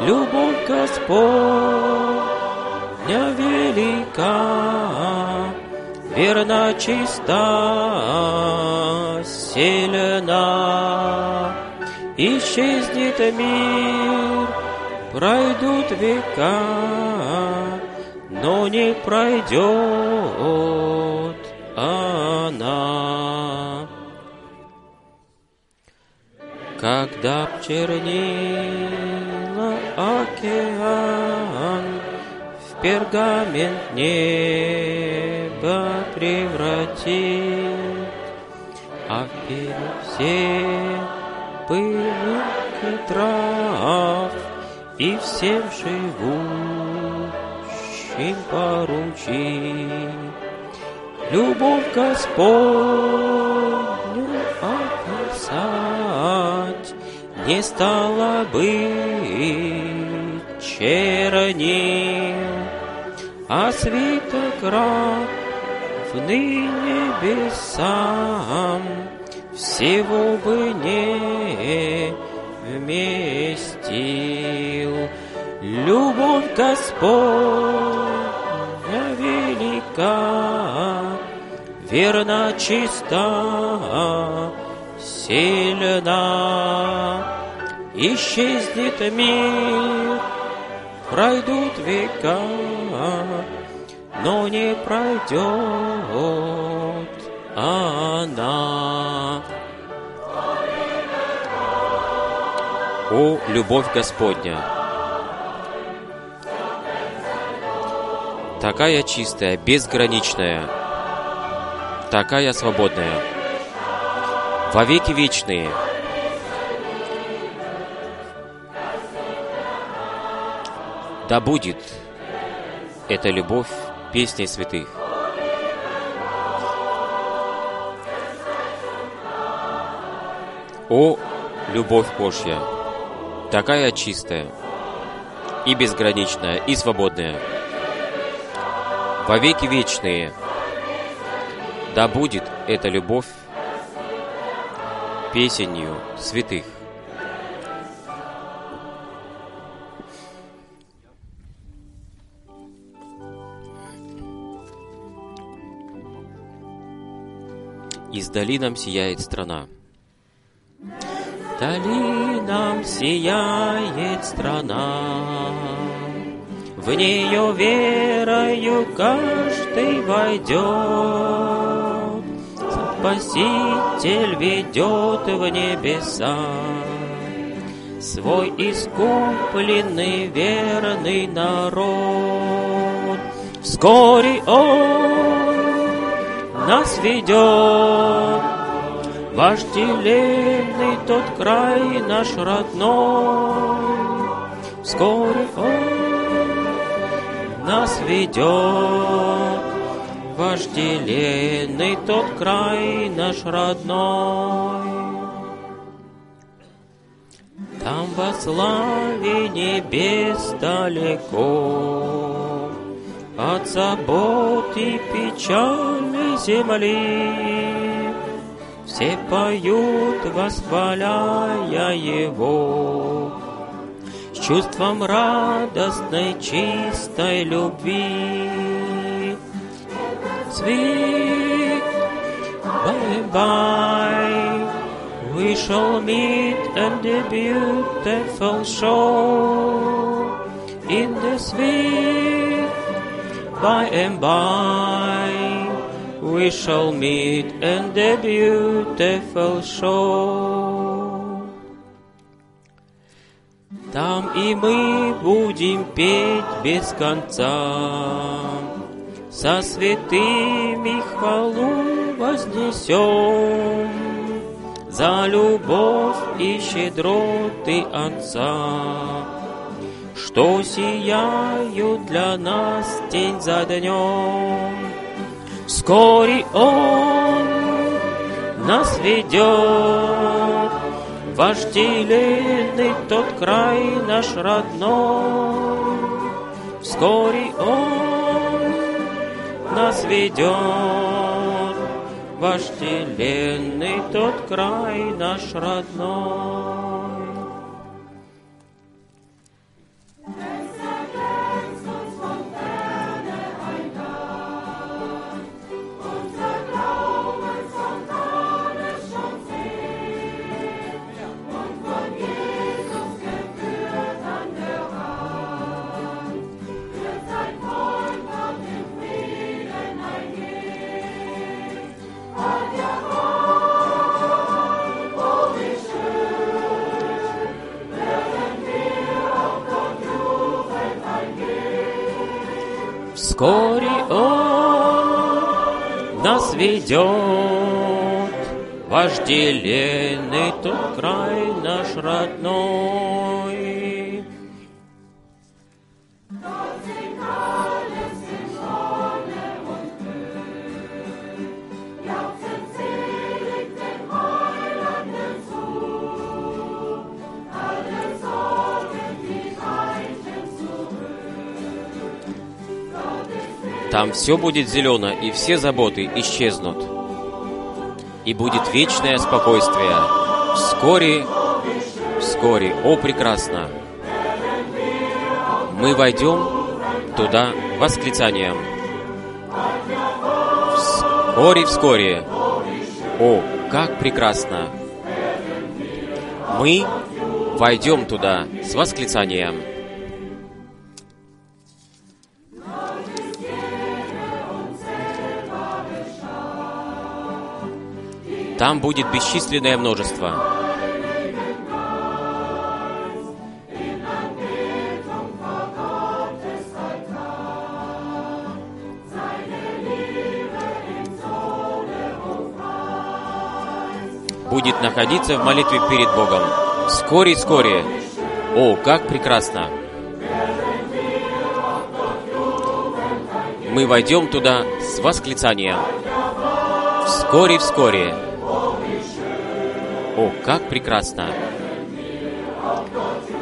Любовь Господня велика, верна, чиста, сильна. Исчезнет мир, пройдут века, но не пройдет она. Когда б океан в пергамент небо превратит, а вперед все пылинки трав и всем живущим поручит. Любовь Господню не стало быть чернил, а свиток равный небесам всего бы не вместил. Любовь Господня велика, верна, чиста, сильна. Исчезнет мир, пройдут века, но не пройдет она. О, любовь Господня! Такая чистая, безграничная, такая свободная, во веки вечные. Да будет эта любовь песней святых. О, любовь Божья, такая чистая, и безграничная, и свободная, во веки вечные, да будет эта любовь песенью святых. Издали нам сияет страна. Вдали нам сияет страна, В нее верою каждый войдет. Спаситель ведет в небеса, свой искупленный верный народ. Вскоре Он нас ведет, вожделенный тот край наш родной. Вскоре Он нас ведет, вожделенный тот край наш родной. Там во славе небес далеко От забот и печали земли Все поют, восхваляя Его С чувством радостной, чистой любви Sweet bye-bye We shall meet in the beautiful shore in the sweet by and by. We shall meet in the beautiful shore. Там и мы будем петь без конца, Со святыми хвалу вознесем за любовь и щедроты Отца, что сияют для нас день за днем. Вскоре Он нас ведет, вожделенный тот край наш родной. Вскоре Он нас ведет, вожделенный тот край наш родной. Вскоре Он нас ведет, вожделенный тот край наш родной. Там все будет зелено, и все заботы исчезнут. И будет вечное спокойствие. Вскоре, вскоре, о прекрасно! Мы войдем туда восклицанием. Вскоре, вскоре! О, как прекрасно! Мы войдем туда с восклицанием. Там будет бесчисленное множество. Будет находиться в молитве перед Богом. Вскоре, вскоре. О, как прекрасно! Мы войдем туда с восклицанием. Вскоре, вскоре. О, как прекрасно!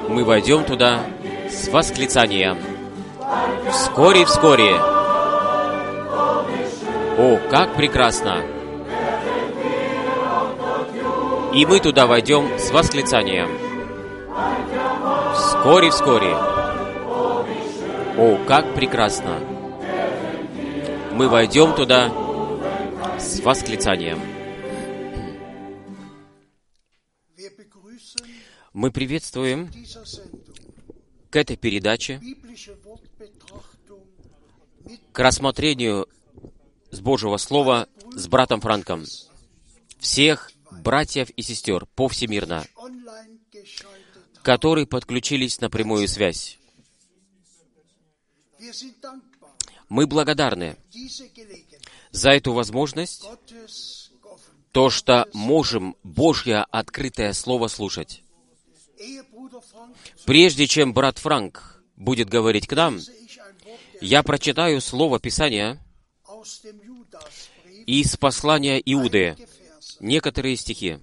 Мы войдем туда с восклицанием. Вскоре, вскоре! О, как прекрасно! И мы туда войдем с восклицанием. Вскоре, вскоре! О, как прекрасно! Мы войдем туда с восклицанием. Мы приветствуем к этой передаче, к рассмотрению с Божьего Слова с братом Франком всех братьев и сестер повсемирно, которые подключились на прямую связь. Мы благодарны за эту возможность, то, что можем Божье открытое Слово слушать. Прежде чем брат Франк будет говорить к нам, я прочитаю Слово Писания из послания Иуды, некоторые стихи.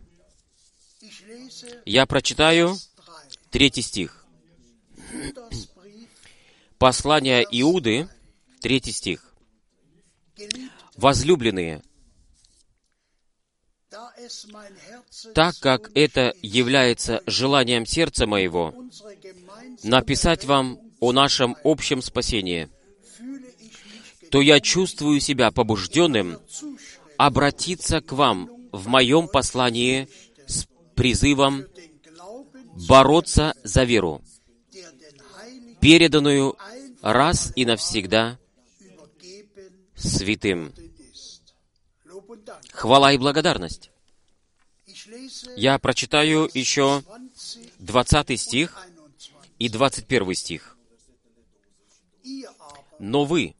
Я прочитаю 3. третий стих. Послание Иуды, третий стих. Возлюбленные, так как это является желанием сердца моего, написать вам о нашем общем спасении, то я чувствую себя побужденным обратиться к вам в моем послании с призывом бороться за веру, переданную раз и навсегда святым. Хвала и благодарность. Я прочитаю еще 20, 20 стих 21. и 21 стих. «Но вы,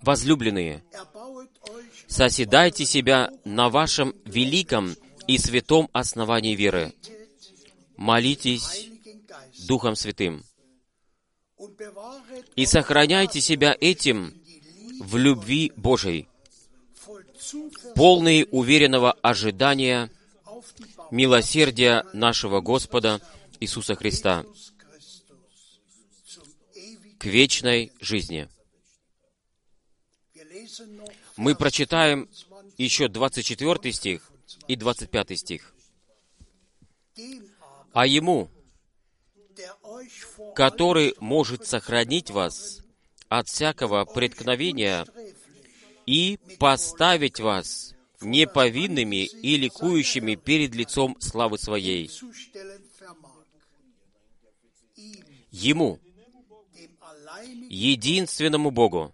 возлюбленные, созидайте себя на вашем великом и святом основании веры. Молитесь Духом Святым и сохраняйте себя этим в любви Божией, полные уверенного ожидания милосердия нашего Господа Иисуса Христа к вечной жизни. Мы прочитаем еще 24 стих и 25 стих. «А Ему, который может сохранить вас от всякого преткновения и поставить вас неповинными и ликующими перед лицом славы Своей. Ему, единственному Богу,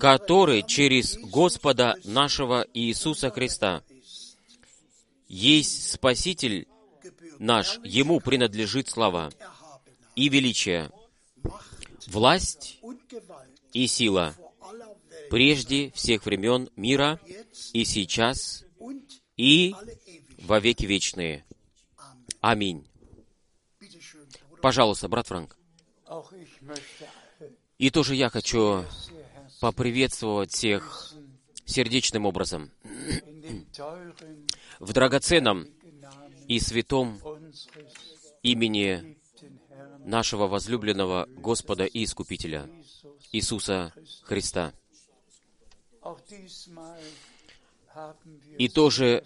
который через Господа нашего Иисуса Христа есть Спаситель наш, Ему принадлежит слава и величие, власть и сила прежде всех времен мира и сейчас и во веки вечные. Аминь. Пожалуйста, брат Франк. И тоже я хочу поприветствовать всех сердечным образом в драгоценном и святом имени нашего возлюбленного Господа и Искупителя. Иисуса Христа. И тоже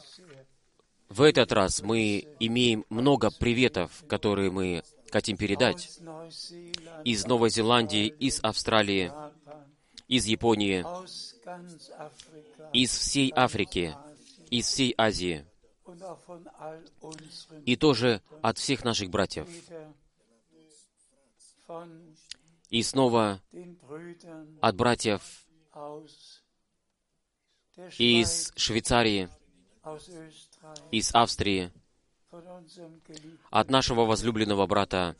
в этот раз мы имеем много приветов, которые мы хотим передать из Новой Зеландии, из Австралии, из Японии, из всей Африки, из всей Азии, и тоже от всех наших братьев. И снова от братьев из Швейцарии, из Австрии, от нашего возлюбленного брата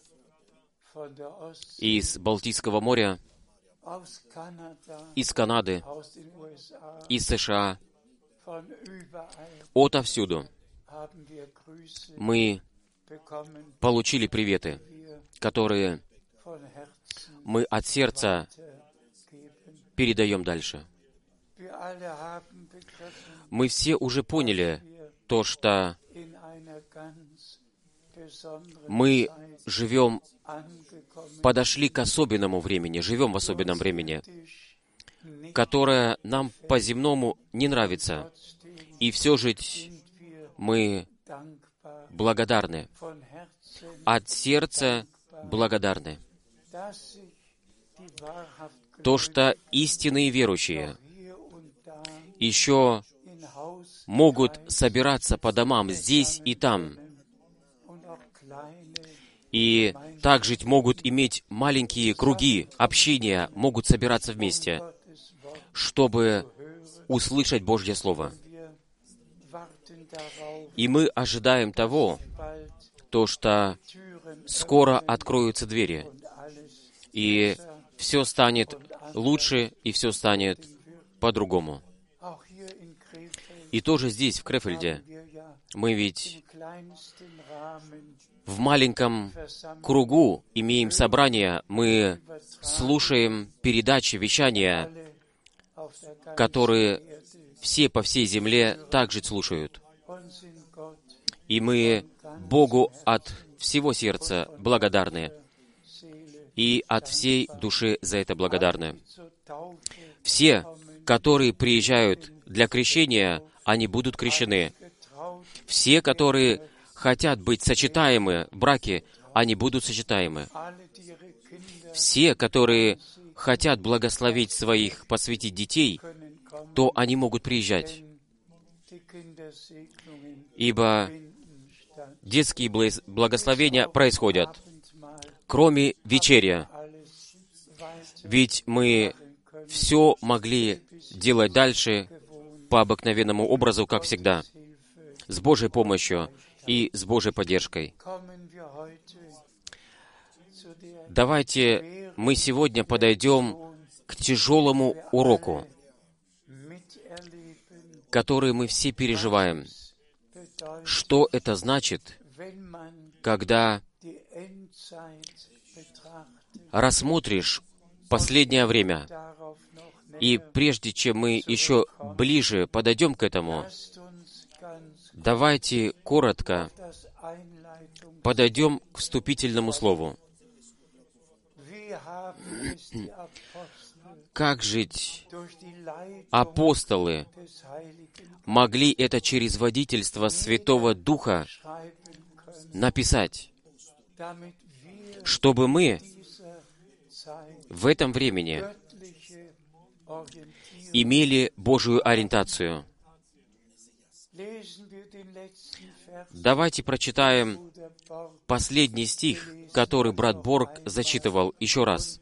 из Балтийского моря, из Канады, из США, отовсюду. Мы получили приветы, которые мы от сердца передаем дальше. Мы все уже поняли то, что мы живем, подошли к особенному времени, живем в особенном времени, которое нам по-земному не нравится. И все же мы благодарны, от сердца благодарны. То, что истинные верующие еще могут собираться по домам здесь и там, и также могут иметь маленькие круги общения, могут собираться вместе, чтобы услышать Божье Слово. И мы ожидаем того, то, что скоро откроются двери, и все станет лучше, и все станет по-другому. И тоже здесь, в Крефельде, мы ведь в маленьком кругу имеем собрание, мы слушаем передачи, вещания, которые все по всей земле также слушают. И мы Богу от всего сердца благодарны и от всей души за это благодарны. Все, которые приезжают для крещения, они будут крещены. Все, которые хотят быть сочетаемы в браке, они будут сочетаемы. Все, которые хотят благословить своих, посвятить детей, то они могут приезжать. Ибо детские благословения происходят, кроме вечеря. Ведь мы все могли делать дальше по обыкновенному образу, как всегда, с Божьей помощью и с Божьей поддержкой. Давайте мы сегодня подойдем к тяжелому уроку, который мы все переживаем. Что это значит, когда рассмотришь последнее время, и прежде чем мы еще ближе подойдем к этому, давайте коротко подойдем к вступительному слову. Как жить апостолы могли это через водительство Святого Духа написать, чтобы мы в этом времени имели Божию ориентацию. Давайте прочитаем последний стих, который брат Борг зачитывал еще раз.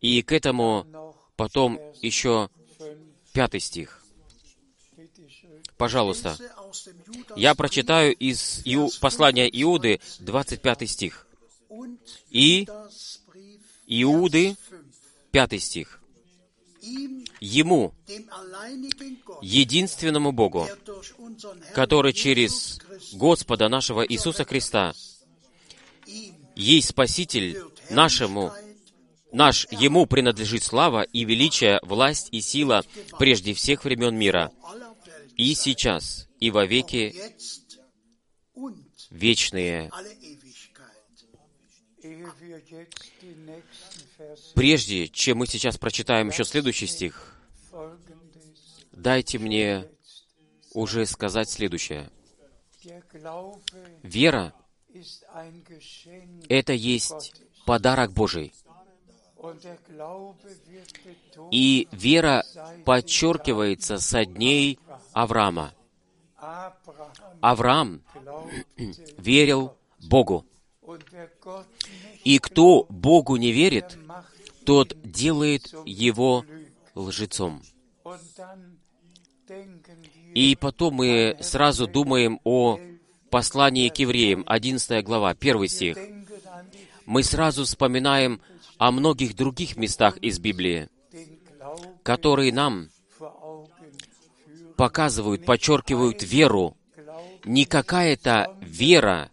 И к этому потом еще пятый стих. Пожалуйста. Я прочитаю из Иу... послания Иуды 25 стих. И Иуды, пятый стих. Ему, единственному Богу, который через Господа нашего Иисуса Христа есть Спаситель нашему, наш, Ему принадлежит слава и величие, власть и сила прежде всех времен мира, и сейчас, и во веки вечные. Прежде чем мы сейчас прочитаем еще следующий стих, дайте мне уже сказать следующее. Вера — это есть подарок Божий. И вера подчеркивается со дней Авраама. Авраам верил Богу. И кто Богу не верит, тот делает его лжецом. И потом мы сразу думаем о послании к евреям, 11 глава, 1 стих. Мы сразу вспоминаем о многих других местах из Библии, которые нам показывают, подчеркивают веру. Не какая-то вера,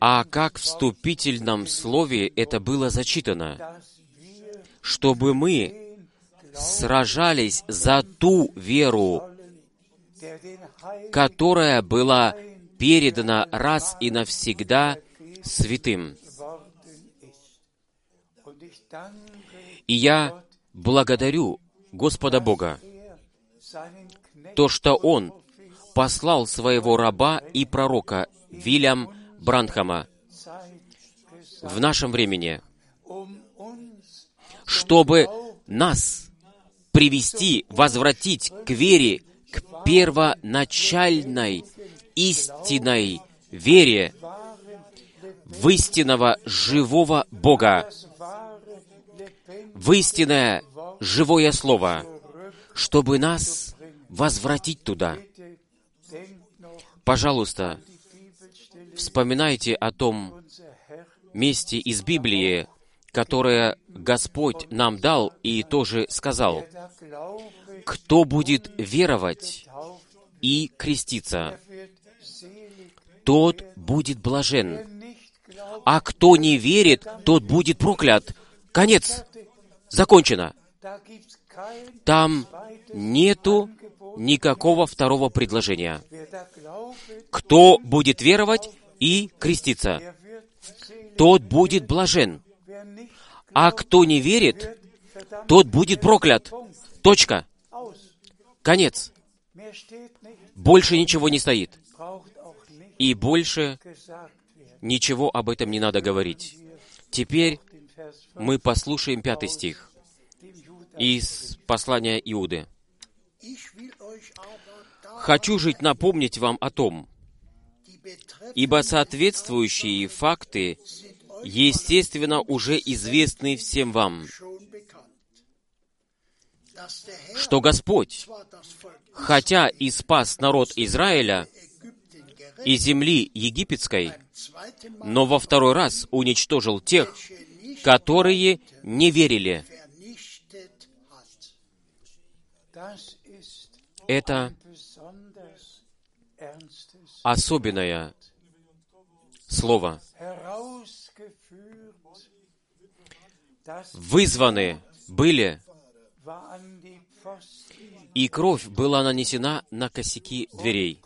а как в вступительном слове это было зачитано, чтобы мы сражались за ту веру, которая была передана раз и навсегда святым. И я благодарю Господа Бога, то, что Он послал своего раба и пророка Вильям Бранхама в нашем времени, чтобы нас привести, возвратить к вере, к первоначальной истинной вере в истинного живого Бога, в истинное живое Слово, чтобы нас возвратить туда. Пожалуйста, Вспоминайте о том месте из Библии, которое Господь нам дал и тоже сказал, кто будет веровать и креститься, тот будет блажен, а кто не верит, тот будет проклят. Конец. Закончено. Там нету никакого второго предложения. Кто будет веровать и креститься, тот будет блажен, а кто не верит, тот будет проклят. Точка. Конец. Больше ничего не стоит. И больше ничего об этом не надо говорить. Теперь Den Vers 5 мы послушаем пятый стих из послания Иуды. «Хочу жить напомнить вам о том, ибо соответствующие факты, естественно, уже известны всем вам, что Господь, хотя и спас народ Израиля из земли египетской, но во второй раз уничтожил тех, которые не верили. Это особенное слово. Вызваны были, и кровь была нанесена на косяки дверей.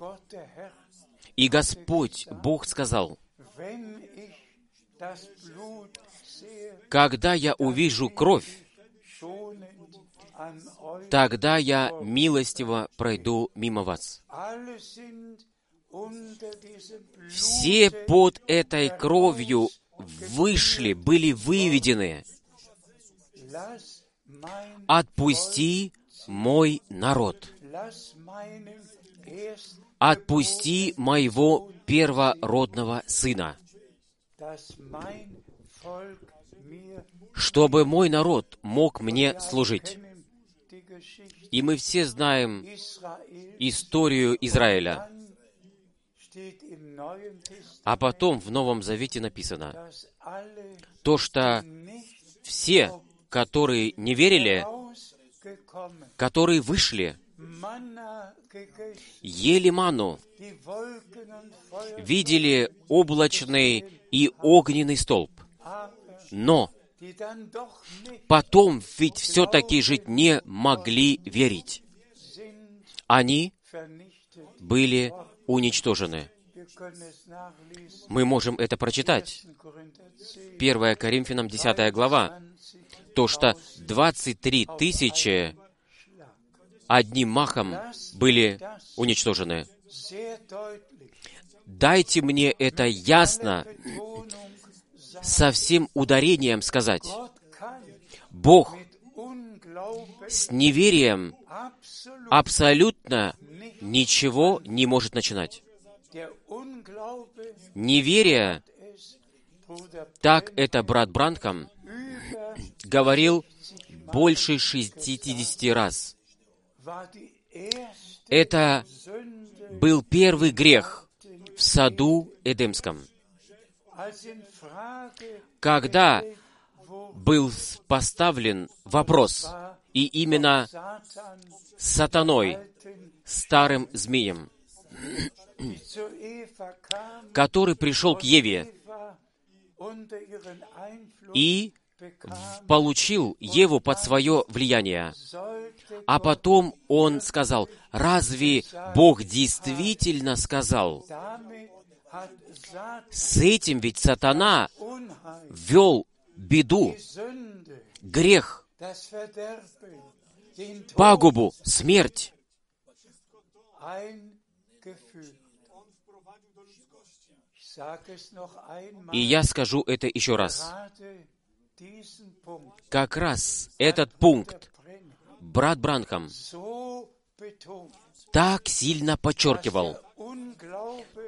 И Господь, Бог сказал, «Когда я увижу кровь, тогда я милостиво пройду мимо вас». Все под этой кровью вышли, были выведены. Отпусти мой народ. Отпусти моего первородного сына, чтобы мой народ мог мне служить. И мы все знаем историю Израиля. А потом в Новом Завете написано, то, что все, которые не верили, которые вышли, ели ману, видели облачный и огненный столб. Но потом ведь все-таки жить не могли верить. Они были уничтожены. Мы можем это прочитать. 1. Korinther 10, 1 Коринфянам 10 глава. 20 То, что 23 тысячи одним махом были уничтожены. Дайте мне это ясно, со всем ударением сказать. Бог с неверием абсолютно. Ничего не может начинать. Неверие, так это брат über говорил больше 60 раз. Это был первый грех в саду Эдемском, когда был поставлен вопрос, и именно сатаной, старым змеем, который пришел к Еве и получил Еву под свое влияние. А потом он сказал, разве Бог действительно сказал? С этим ведь сатана ввел беду, грех, пагубу, смерть. И я скажу это еще раз. Как раз этот пункт брат Бранхам так сильно подчеркивал.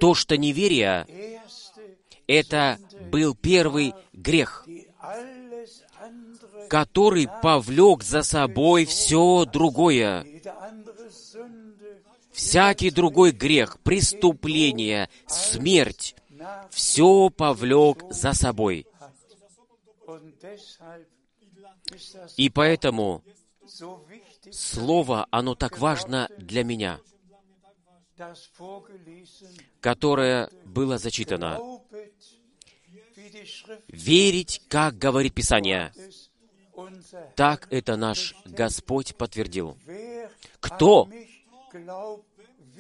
То, что неверие это был первый грех, который повлек за собой все другое. Всякий другой грех, преступление, смерть, все повлек за собой. И поэтому Слово, оно так важно для меня, которое было зачитано. Верить, как говорит Писание. Так это наш Господь подтвердил. Кто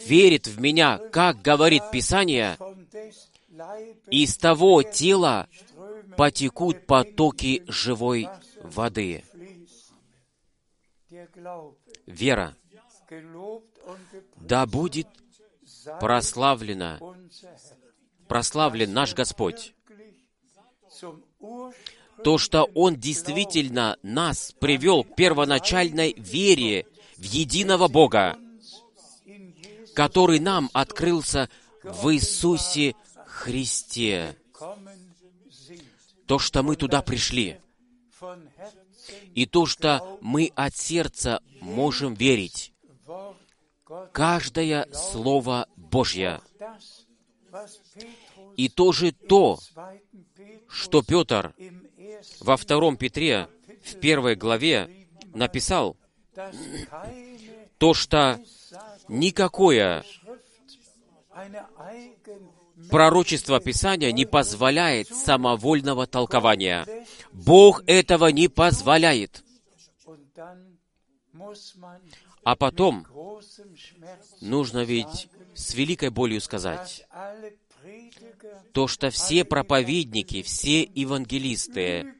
верит в меня, как говорит Писание, из того тела потекут потоки живой воды. Вера, да будет прославлена, прославлен наш Господь. То, что Он действительно нас привел к первоначальной вере в единого Бога, который нам открылся в Иисусе Христе. То, что мы туда пришли, и то, что мы от сердца можем верить. Каждое Слово Божье. И тоже то, 2. Petrus что Петр во втором Петре, в первой главе, написал, то, что никакое пророчество Писания не позволяет самовольного толкования. Бог этого не позволяет. А потом нужно ведь с великой болью сказать, то, что все проповедники, все евангелисты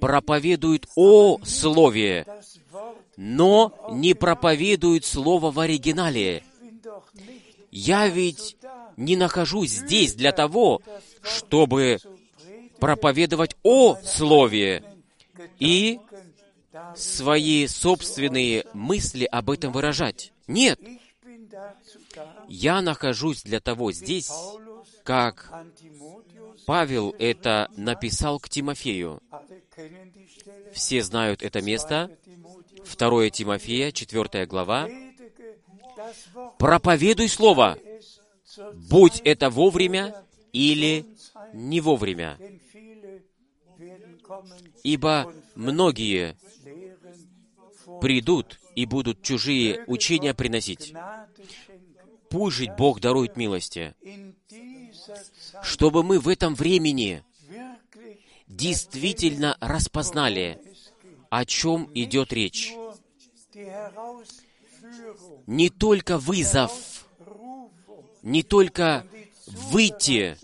проповедуют о Слове, но не проповедуют Слово в оригинале. Я ведь не нахожусь здесь для того, чтобы проповедовать о Слове и свои собственные мысли об этом выражать. Нет, я нахожусь для того здесь, как Павел это написал к Тимофею. Все знают это место. Timotheus, 2 Тимофея, 4 глава. Проповедуй Слово, будь это вовремя или не вовремя. Ибо многие придут и будут чужие учения приносить. Пусть Бог дарует милости, чтобы мы в этом времени действительно распознали, о чем идет речь. Не только вызов, не только выйти,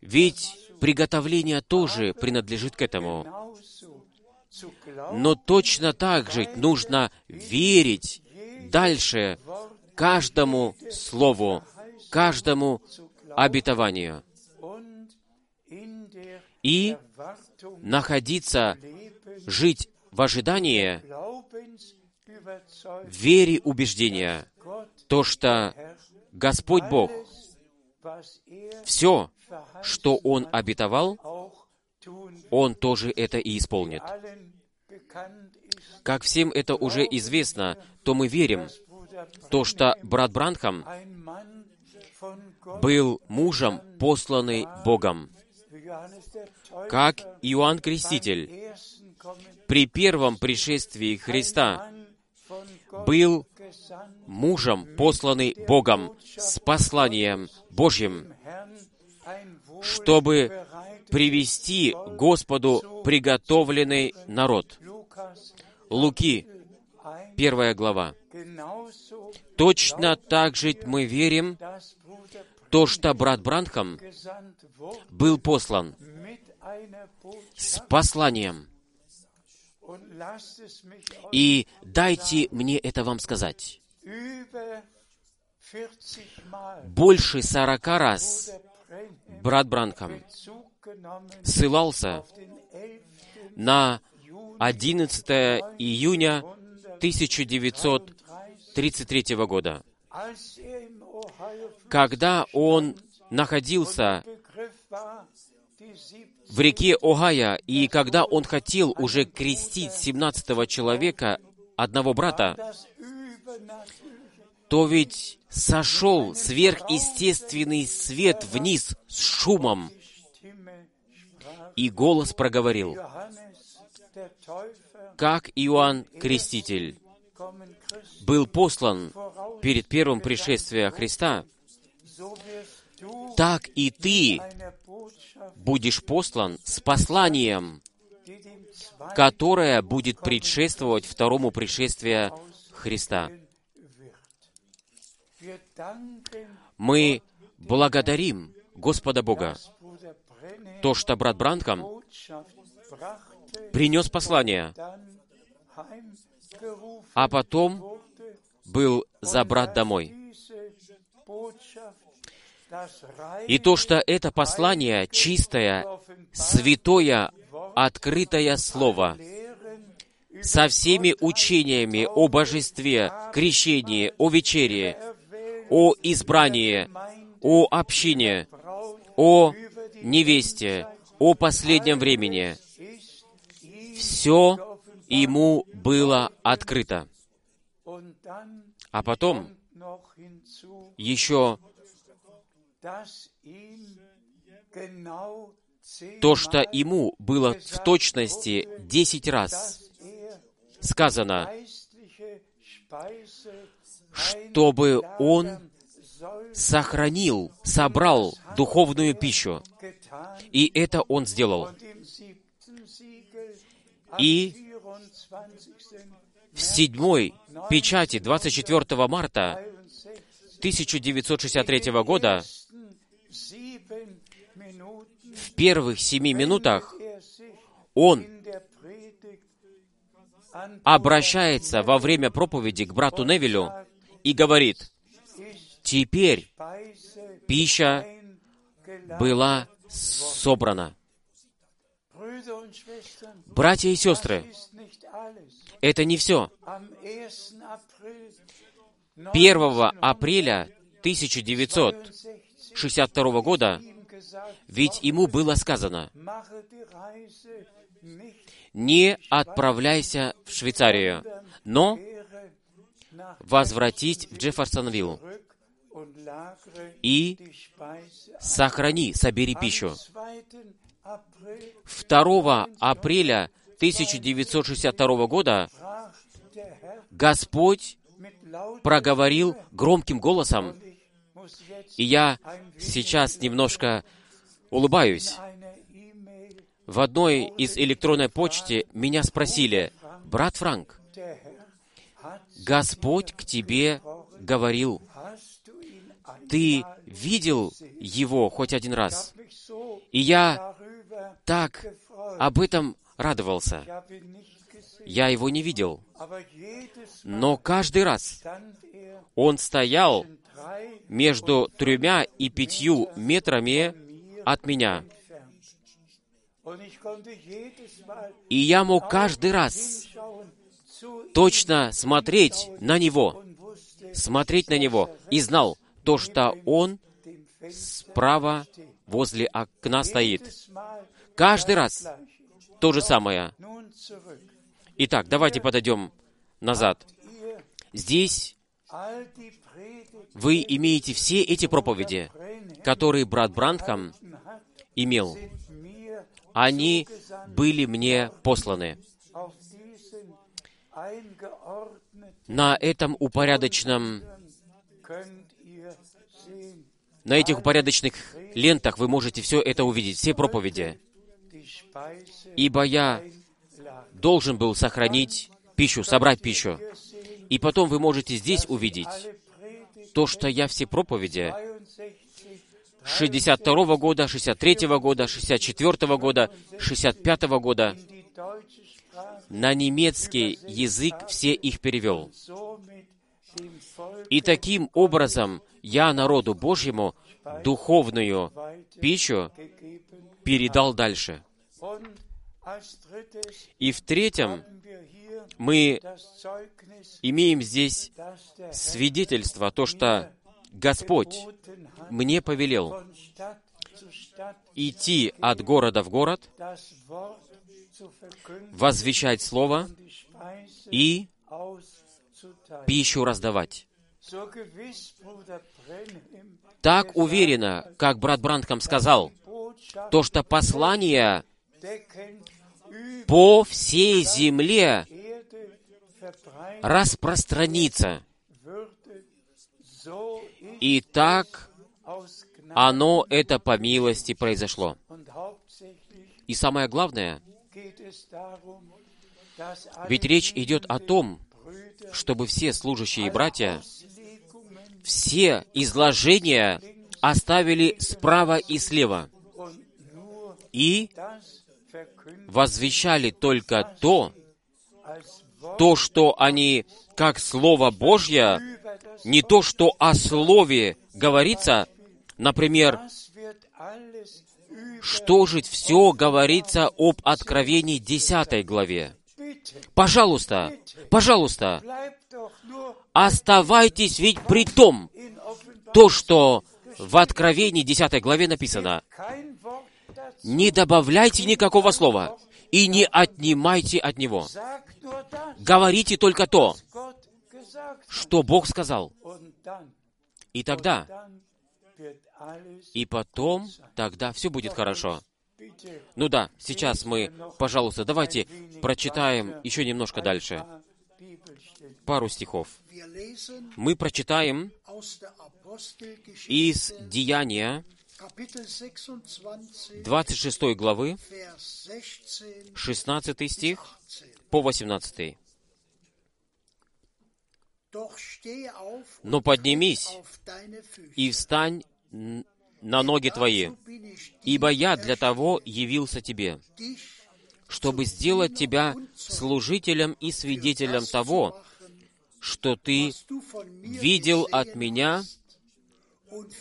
ведь приготовление тоже принадлежит к этому. Но точно так же нужно верить дальше каждому слову, каждому обетованию и находиться, жить в ожидании, вере убеждения, то, что Господь Бог все, что Он обетовал. Он тоже это и исполнит. Как всем это уже известно, то мы верим, то, что брат Бранхам был мужем, посланный Богом, как Иоанн Креститель при первом пришествии Христа был мужем, посланный Богом с посланием Божьим, чтобы привести Господу приготовленный народ. Луки, 1, первая глава. Точно так же мы верим, то, что брат Бранхам был послан с посланием. И дайте мне это вам сказать. über 40 Mal Больше сорока раз брат Бранхам ссылался auf den 11. на Juni 11 июня 1933 года, когда он находился Begriff war, die 17 в реке Огайо, и когда он хотел уже крестить 17 человека, одного брата, то ведь сошел сверхъестественный свет вниз с шумом, и голос проговорил, как Иоанн Креститель был послан перед первым пришествием Христа, так и ты будешь послан с посланием, которое будет предшествовать второму пришествию Христа. Мы благодарим Господа Бога, то, что брат brachte, принес послание, а потом был забрат домой. И то, что это послание чистое, святое, открытое Слово, со всеми учениями о божестве, крещении, о вечере, о избрании, о общине, о невесте, о последнем времени. Все ему было открыто. А потом еще то, что ему было в точности десять раз er сказано, чтобы он сохранил, собрал духовную пищу. И это он сделал. И 24. В седьмой печати 24 марта 1963 года в первых семи минутах он обращается во время проповеди к брату Невилю и говорит, теперь пища была собрана. Братья и сестры. Это не все. Am 1. April 1 апреля 1962 года ведь ему было сказано, не отправляйся в Швейцарию, но возвратись в Джефферсонвилл и сохрани, собери пищу. 2. April 2 апреля 1962 года Господь проговорил громким голосом, и я сейчас немножко улыбаюсь. В одной из электронной почте меня спросили, «Брат Франк, Господь к тебе говорил, ты видел его хоть один раз?» И я так об этом радовался. Я его не видел. Mal Но каждый раз он стоял между тремя и пятью метрами от меня. И я мог каждый раз точно смотреть на него, смотреть на него, и знал то, что он справа возле окна стоит. Каждый раз. То же самое. Итак, давайте подойдем назад. Здесь вы имеете все эти проповеди, которые брат Брандхам имел. Они были мне посланы. На этом упорядоченном, на этих упорядоченных лентах вы можете все это увидеть, все проповеди. Ибо я должен был сохранить пищу, собрать пищу. И потом вы можете здесь увидеть то, что я все проповеди 62, 62 года, 63 года, 64 года, 65 года на немецкий язык все их перевел. И таким образом я народу Божьему духовную пищу передал дальше. И в-третьем, мы имеем здесь свидетельство, то, что Господь мне повелел идти от города в город, возвещать Слово и пищу раздавать. Так уверенно, как брат Брандком сказал, то, что послание по всей земле распространится. И так оно, это по милости произошло. И самое главное, ведь речь идет о том, чтобы все служащие братья, все изложения оставили справа и слева и возвещали только то, то, что они, как Слово Божье, не то, что о Слове говорится, например, что же все говорится об Откровении 10 главе. Пожалуйста, пожалуйста, оставайтесь ведь при том, то, что в Откровении 10 главе написано. Не добавляйте никакого слова и не отнимайте от него. Говорите только то, что Бог сказал. И тогда, и потом, тогда все будет хорошо. Ну да, сейчас мы, пожалуйста, давайте прочитаем еще немножко дальше. Пару стихов. Мы прочитаем из Деяния 26, 26 главы, Vers 16, 16 стих 18. по 18. Doch steh auf «Но поднимись и встань на ноги твои, ибо я для того явился тебе, чтобы сделать тебя служителем и свидетелем того, что ты видел от меня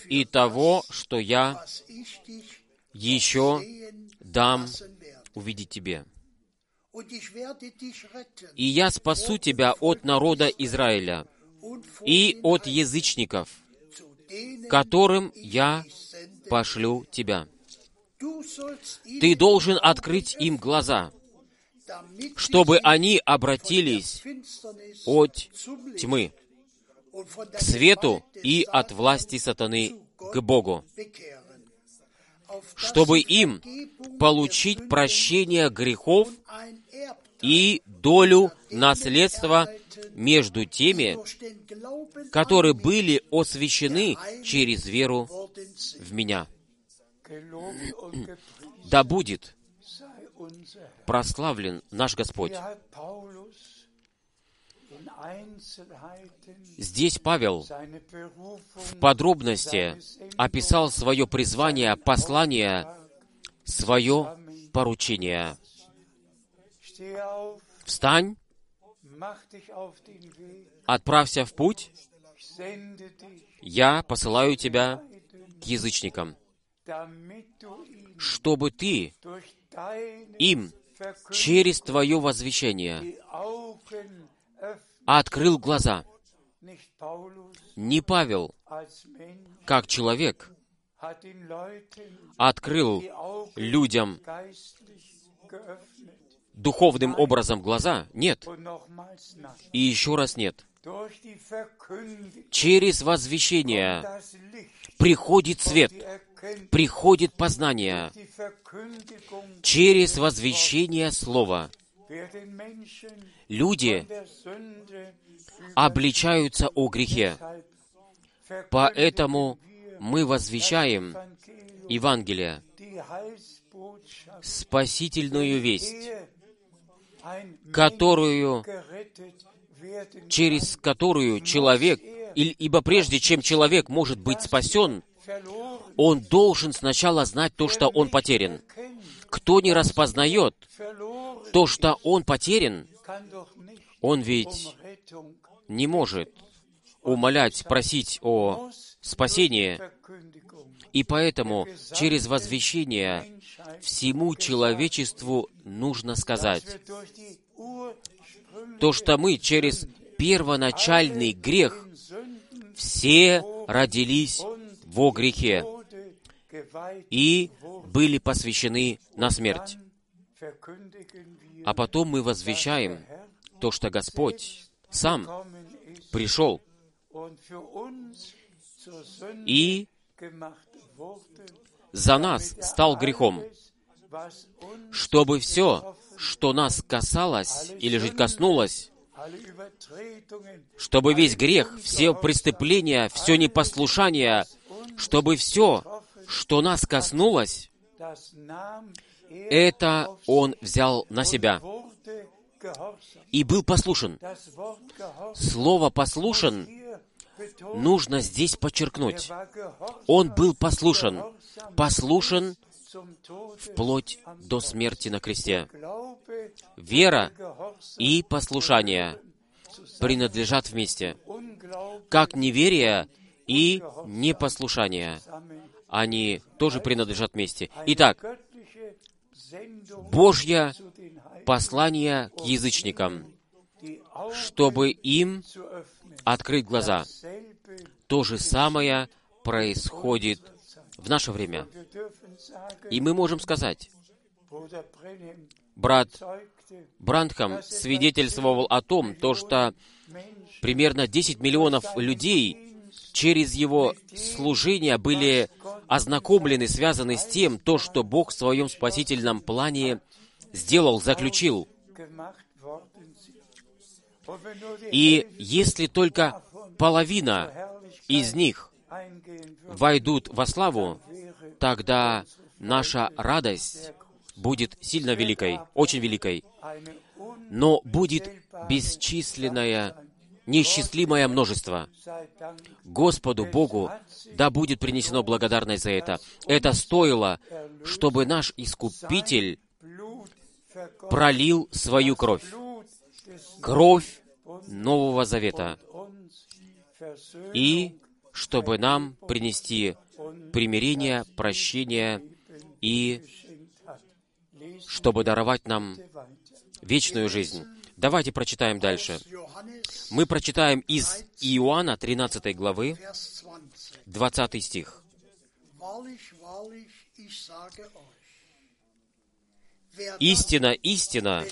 и того, что я еще дам увидеть тебе. И я спасу тебя от народа Израиля и от язычников, которым я пошлю тебя. Ты должен открыть им глаза, чтобы они обратились от тьмы к свету и от власти сатаны к Богу, чтобы им получить прощение грехов и долю наследства между теми, которые были освящены через веру в Меня. Да будет прославлен наш Господь. Здесь Павел в подробности описал свое призвание, послание, свое поручение. Встань, отправься в путь, я посылаю тебя к язычникам, чтобы ты им через твое возвещение открыл глаза. Не Павел, как человек, открыл людям духовным образом глаза. Нет. И еще раз нет. Через возвещение приходит свет, приходит познание. Через возвещение Слова люди обличаются о грехе. Поэтому мы возвещаем Евангелие, спасительную весть, которую, через которую человек, и- ибо прежде чем человек может быть спасен, он должен сначала знать то, что он потерян. Кто не распознает то, что он потерян, он ведь не может умолять, просить о спасении. И поэтому через возвещение всему человечеству нужно сказать, то, что мы через первоначальный грех все родились во грехе и были посвящены на смерть. А потом мы возвещаем то, что Господь сам пришел, и за нас стал грехом, чтобы все, что нас касалось или же коснулось, чтобы весь грех, все преступления, все непослушание, чтобы все, что нас коснулось, это Он взял на себя и был послушен. Слово «послушен» нужно здесь подчеркнуть. Он был послушен, послушен вплоть до смерти на кресте. Вера и послушание принадлежат вместе, как неверие и непослушание. Они тоже принадлежат вместе. Итак, Божье послание к язычникам, чтобы им открыть глаза. То же самое происходит в наше время. И мы можем сказать, брат Брандхам свидетельствовал о том, то, что примерно 10 миллионов людей через его служение были ознакомлены, связаны с тем, то, что Бог в своем спасительном плане сделал, заключил. И если только половина из них войдут во славу, тогда наша радость будет сильно великой, очень великой. Но будет бесчисленное, неисчислимое множество. Господу Богу да будет принесено благодарность за это. Это стоило, чтобы наш Искупитель пролил свою кровь, кровь Нового Завета, и чтобы нам принести примирение, прощение и чтобы даровать нам вечную жизнь. Давайте прочитаем дальше. Мы прочитаем из Иоанна 13 главы, Vers 20. 20 стих. «Истина, истина,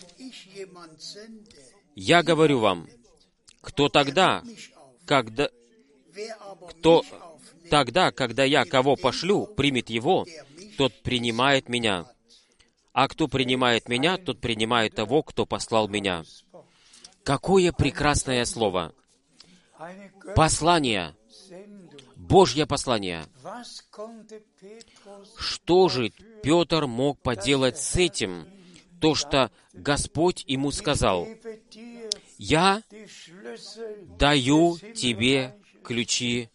я говорю вам, кто тогда, когда, кто тогда, когда я кого пошлю, примет его, тот принимает меня. А кто принимает меня, тот принимает того, кто послал меня. Какое прекрасное слово! Послание. Божье послание. Что же Петр мог поделать с этим? То, что Господь ему сказал, «Я даю тебе ключи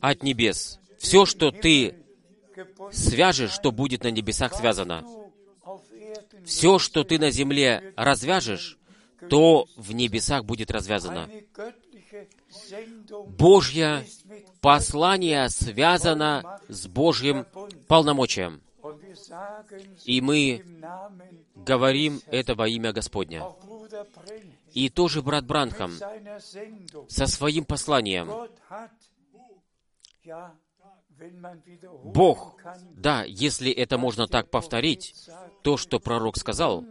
от небес. Все, что ты свяжешь, что будет на небесах связано. Все, что ты на земле развяжешь, то в небесах будет развязано. Божье послание связано с Божьим полномочием. И мы говорим это во имя Господня. И тоже брат Бранхам со своим посланием. Бог, да, если это можно так повторить, то, что пророк сказал,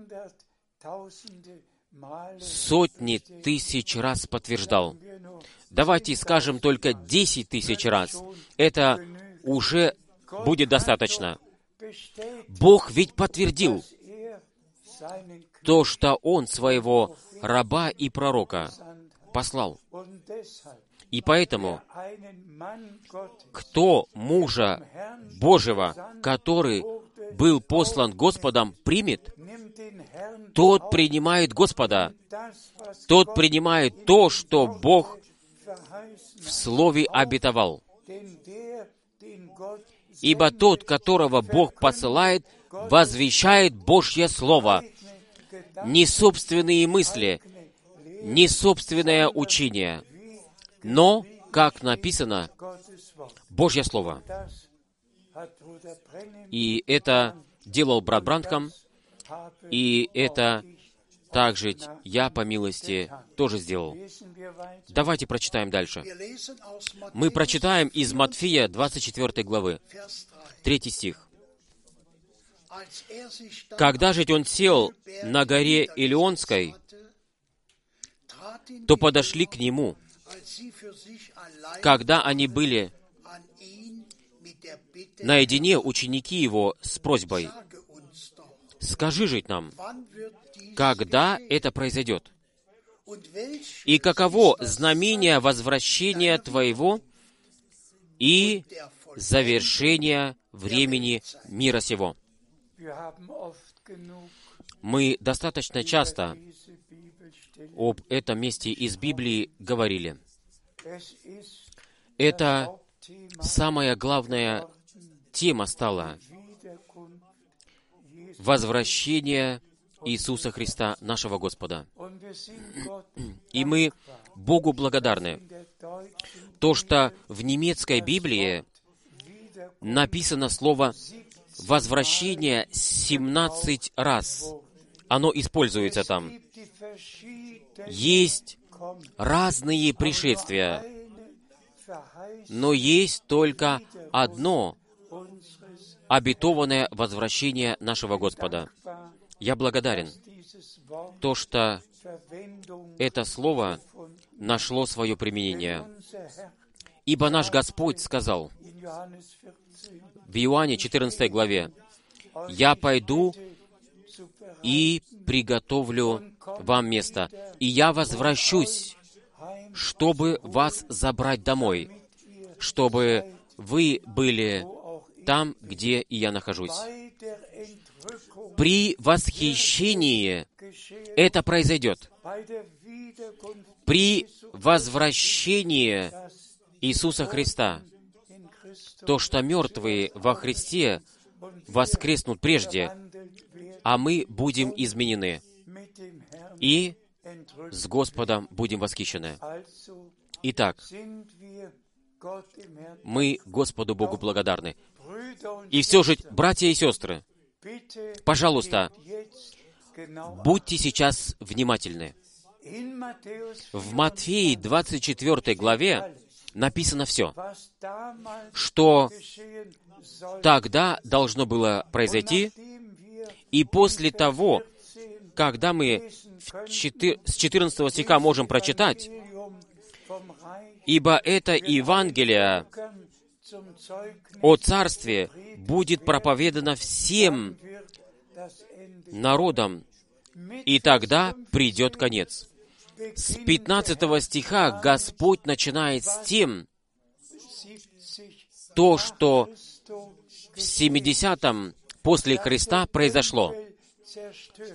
сотни тысяч раз подтверждал. Давайте скажем только 10 тысяч раз. Это уже будет достаточно. Бог ведь подтвердил то, что Он своего раба и пророка послал. И поэтому, кто мужа Божьего, который был послан Господом, примет, тот принимает Господа, тот принимает то, что Бог в Слове обетовал. Ибо тот, которого Бог посылает, возвещает Божье Слово, не собственные мысли, не собственное учение, но, как написано. Божье Слово. И это делал брат Брандхам, habe и это также я, по милости, тоже сделал. Давайте прочитаем дальше. Мы прочитаем из Матфея 24 главы, Vers 3. 3 стих. Когда же он сел на горе Илионской, то подошли к Нему, когда они были наедине, ученики Его с просьбой, «Скажи жить нам, когда это произойдет, и каково знамение возвращения Твоего и завершения времени мира сего». Мы достаточно часто об этом месте из Библии говорили. Это самая главная тема стала возвращение Иисуса Христа, нашего Господа. И мы Богу благодарны. То, что в немецкой Библии написано слово «возвращение» 17 раз. Оно используется там. Есть. Разные пришествия, но есть только одно обетованное возвращение нашего Господа. Я благодарен, то, что это слово нашло свое применение. Ибо наш Господь сказал in Johannes 14 в Иоанне 14 главе, «Я пойду и приготовлю вам место, и я возвращусь, чтобы вас забрать домой, чтобы вы были там, где и я нахожусь». При восхищении это произойдет. При возвращении Иисуса Христа, то, что мертвые во Христе воскреснут прежде, а мы будем изменены и с Господом будем восхищены. Итак, мы Господу Богу благодарны. И все же, братья и сестры, пожалуйста, будьте сейчас внимательны. В Матфеи 24 главе написано все, что тогда должно было произойти, и после того, 14 когда мы с 14 стиха можем прочитать, «Ибо это Евангелие о Царстве будет проповедано всем народам, и тогда придет конец». С 15 стиха Господь начинает с тем, 70 то, что в 70-м после Христа произошло,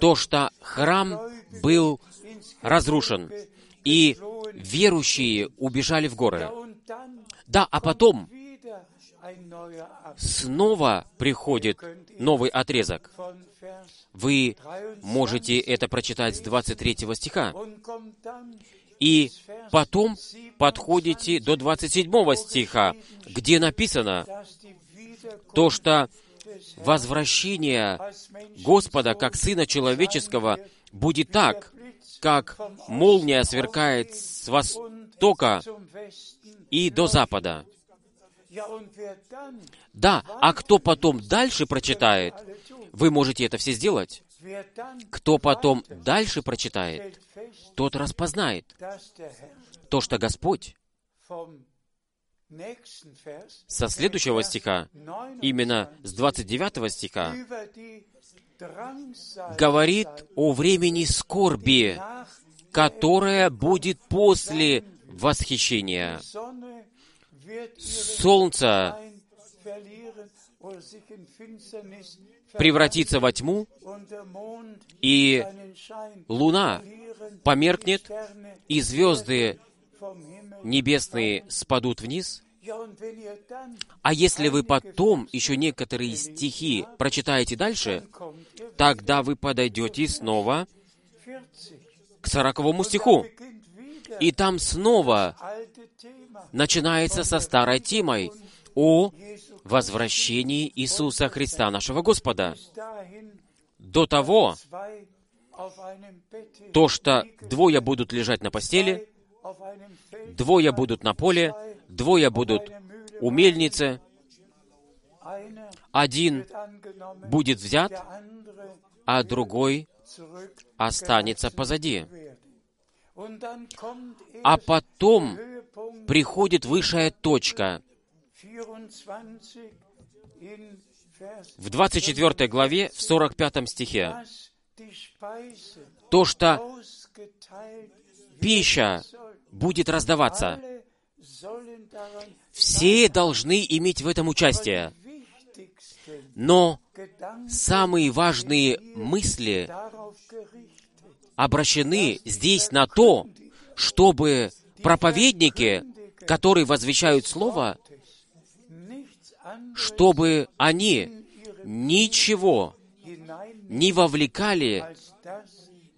то, что храм был разрушен, и верующие убежали в горы. Да, а потом снова приходит новый отрезок. Вы 23 можете это прочитать с 23 стиха. И потом подходите до 27 стиха, где написано то, что возвращение Господа как Сына Человеческого будет так, как молния сверкает с востока и до запада. Да, а кто потом дальше прочитает, вы можете это все сделать. Кто потом дальше прочитает, тот распознает то, что Господь со следующего стиха, 29 именно с 29 стиха, говорит о времени скорби, которое будет после восхищения. Солнце превратится во тьму, и луна померкнет, и звезды небесные спадут вниз. А если вы потом еще некоторые стихи прочитаете дальше, тогда вы подойдете снова 40, к сороковому стиху. И там снова начинается со старой темой о возвращении Иисуса Христа, нашего Господа. До того, то, что двое будут лежать на постели, двое будут на поле, двое будут у мельницы, один будет взят, а другой останется позади. а потом приходит высшая точка. 24 in Vers В 24 главе, в 45 стихе, то, что пища будет раздаваться. Все должны иметь в этом участие. Но самые важные мысли обращены здесь на то, чтобы проповедники, которые возвещают Слово, чтобы они ничего не вовлекали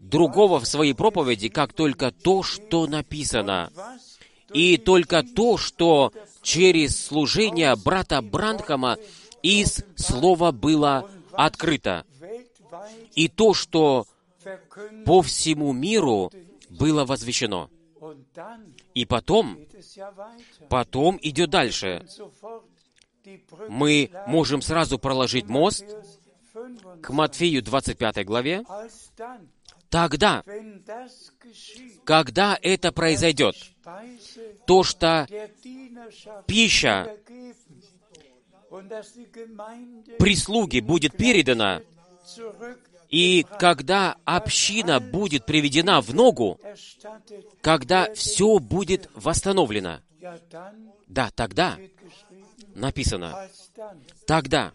другого в своей проповеди, как только то, что написано. И только то, что через служение брата Бранхама из Слова было открыто. И то, что по всему миру было возвещено. И потом, потом идет дальше. Мы можем сразу проложить мост Matthäus 25. к Матфею 25 главе. Тогда, когда это произойдет, то, что пища прислуги будет передана, и когда община будет приведена в ногу, когда все будет восстановлено, да, тогда написано, тогда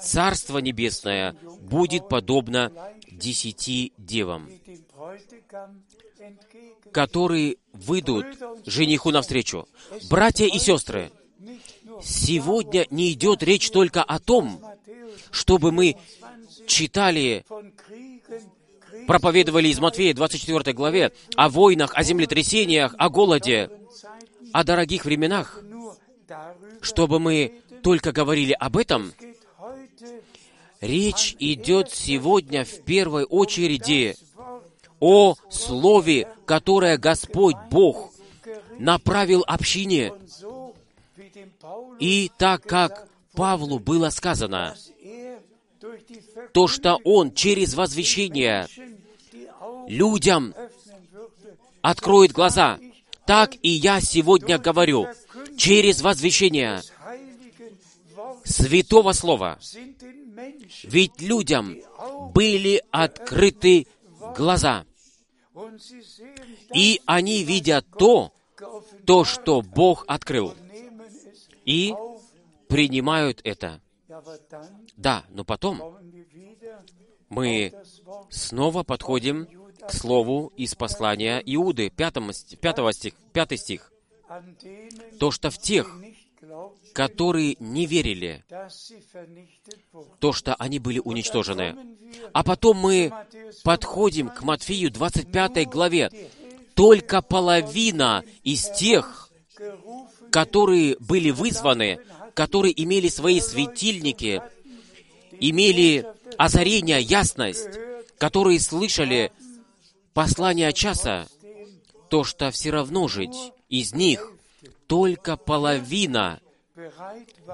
Царство Небесное будет подобно десяти девам, которые выйдут жениху навстречу. Братья и сестры, сегодня не идет речь только о том, чтобы мы 20 читали, проповедовали из Матфея 24 главе о войнах, о землетрясениях, о голоде, о дорогих временах, чтобы мы только говорили об этом. Речь идет сегодня в первой очереди о Слове, которое Господь Бог направил общине. И так как Павлу было сказано, то, что он через возвещение людям откроет глаза, так и я сегодня говорю, через возвещение Святого Слова. Ведь людям были открыты глаза, и они видят то, то, что Бог открыл, и принимают это. Да, но потом мы снова подходим к слову из послания Иуды, 5, 5 стих, 5 стих. То, что в тех, которые не верили, то, что они были уничтожены. А потом мы подходим к Матфею 25 главе. Только половина из тех, которые были вызваны, которые имели свои светильники, имели озарение, ясность, которые слышали послание часа, то, что все равно жить из них только половина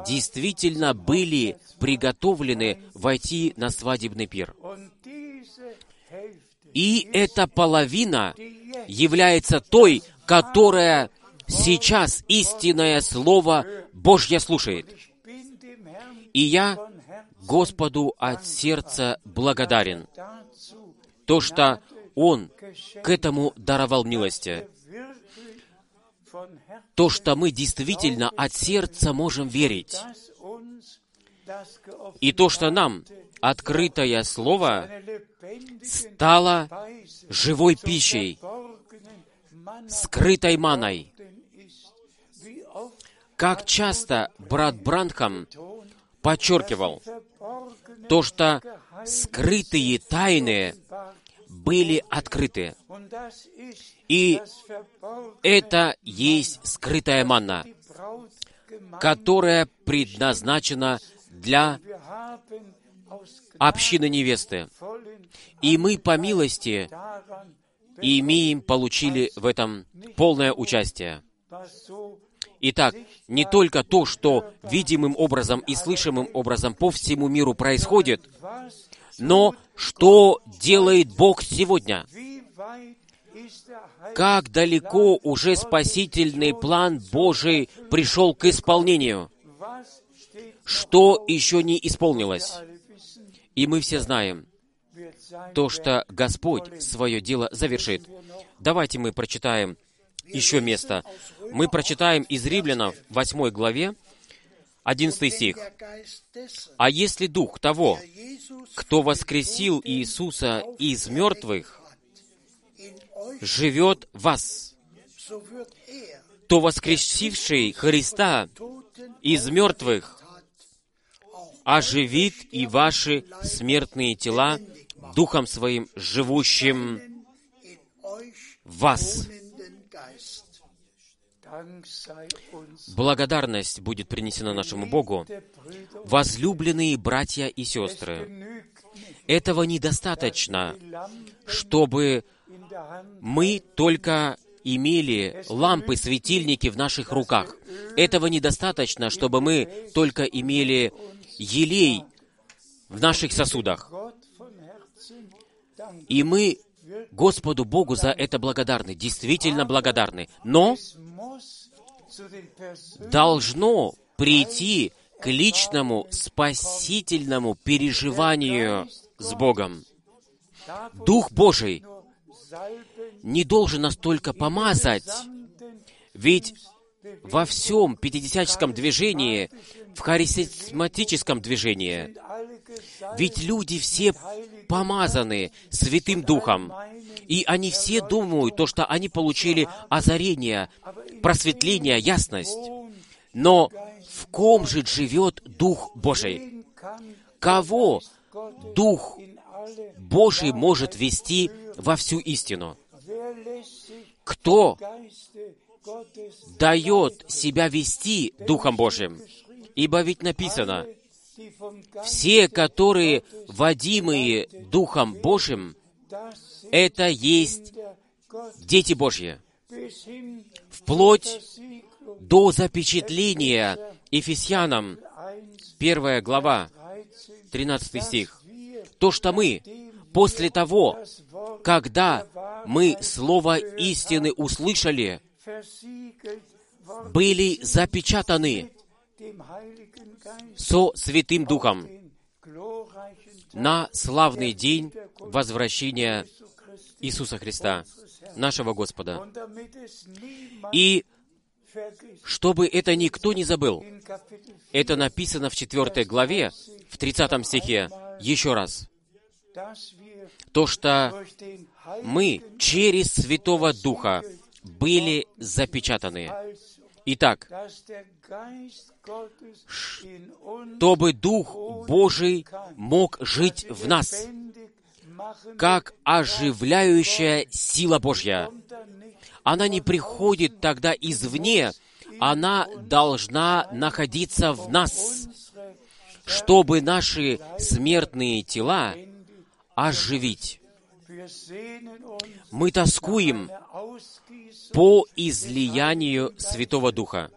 действительно были приготовлены войти на свадебный пир. И эта половина является той, которая сейчас истинное Слово Божье слушает. И я Господу от сердца благодарен, то, что Он к этому даровал милости, то, что мы действительно от сердца можем верить, и то, что нам открытое Слово стало живой пищей, скрытой маной. Как часто брат Бранхам подчеркивал, то, что скрытые тайны были открыты. И это есть скрытая манна, которая предназначена для общины невесты. И мы по милости имеем, получили в этом полное участие. Итак, не только то, что видимым образом и слышимым образом по всему миру происходит, но что делает Бог сегодня, как далеко уже спасительный план Божий пришел к исполнению, что еще не исполнилось. И мы все знаем, то, что Господь свое дело завершит. Давайте мы прочитаем еще место. Мы прочитаем из Римлянов 8 главе, 11 стих. «А если Дух того, кто воскресил Иисуса из мертвых, живет в вас, то воскресивший Христа из мертвых оживит и ваши смертные тела Духом Своим, живущим в вас. Благодарность будет принесена нашему Богу. Возлюбленные братья и сестры, этого недостаточно, чтобы мы только имели лампы, светильники в наших руках. Этого недостаточно, чтобы мы только имели елей в наших сосудах. И мы Господу Богу за это благодарны, действительно благодарны. Но должно прийти к личному спасительному переживанию с Богом. Дух Божий не должен настолько помазать, ведь во всем пятидесятческом движении, в харизматическом движении, ведь люди все помазаны Святым Духом, и они все думают то, что они получили озарение, просветление, ясность. Но в ком же живет Дух Божий? Кого Дух Божий может вести во всю истину? Кто дает себя вести Духом Божьим? Ибо ведь написано, все, которые водимые Духом Божьим, это есть дети Божьи. Вплоть до запечатления Ефесянам, первая глава, 13 стих. То, что мы после того, когда мы Слово истины услышали, были запечатаны со Святым Духом на славный день возвращения Иисуса Христа, нашего Господа. И чтобы это никто не забыл, это написано в 4 главе, в 30 стихе, еще раз, то, что мы через Святого Духа были запечатаны. Итак, чтобы Дух Божий мог жить в нас, как оживляющая сила Божья. Она не приходит тогда извне, она должна находиться в нас, чтобы наши смертные тела оживить. Мы тоскуем по излиянию Святого Духа,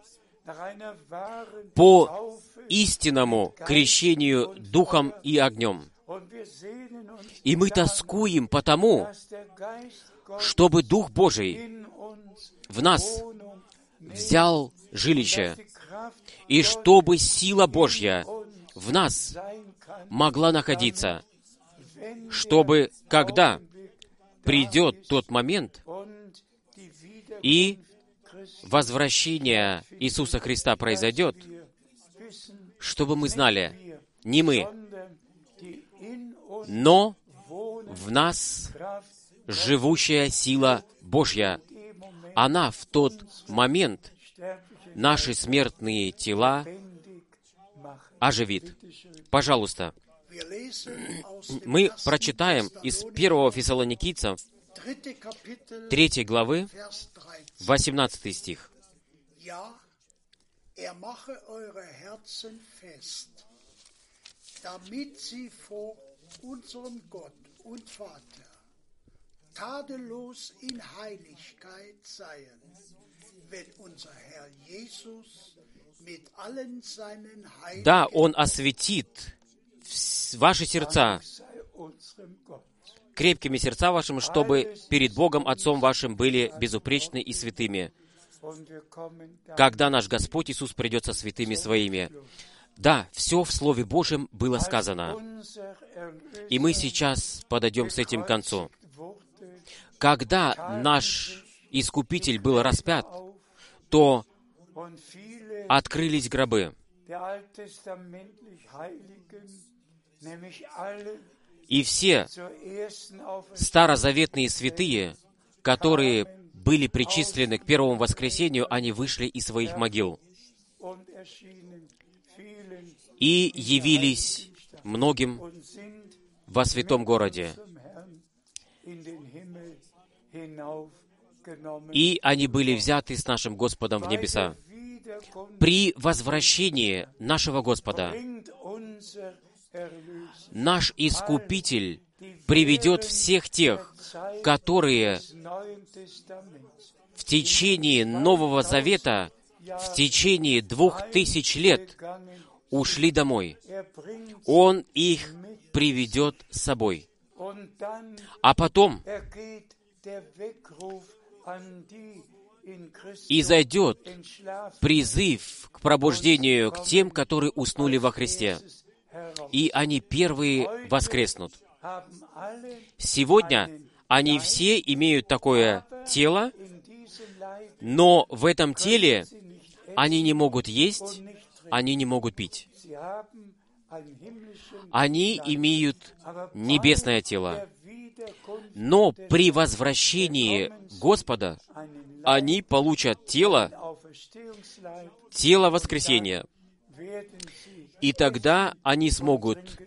по истинному крещению Духом и огнем. И мы тоскуем потому, чтобы Дух Божий в нас взял жилище, и чтобы сила Божья в нас могла находиться, чтобы когда придет тот момент, и возвращение Иисуса Христа произойдет, чтобы мы знали, не мы, но в нас живущая сила Божья. Она в тот момент наши смертные тела оживит. Пожалуйста, мы прочитаем из 1 Фессалоникийцев 3 главы, 18 стих. damit sie vor unserem Gott und Vater tadellos in Heiligkeit seien, wenn unser Herr Jesus mit allen seinen Heiligen Да, Он осветит ваши сердца, крепкими сердца вашим, чтобы перед Богом Отцом вашим были безупречны и святыми, когда наш Господь Иисус придет со святыми своими. Да, все в Слове Божьем было сказано. И мы сейчас подойдем с этим к концу. Когда наш Искупитель был распят, то открылись гробы. И все старозаветные святые, которые были причислены к первому воскресению, они вышли из своих могил и явились многим во святом городе. И они были взяты с нашим Господом в небеса. При возвращении нашего Господа наш Искупитель приведет всех тех, которые в течение Нового Завета, в течение двух тысяч лет ушли домой. Он их приведет с собой. А потом и зайдет призыв к пробуждению к тем, которые уснули во Христе. И они первые воскреснут. Сегодня они все имеют такое тело, но в этом теле они не могут есть, они не могут пить. Они имеют небесное тело. Но при возвращении Господа они получат тело, тело воскресения. И тогда они смогут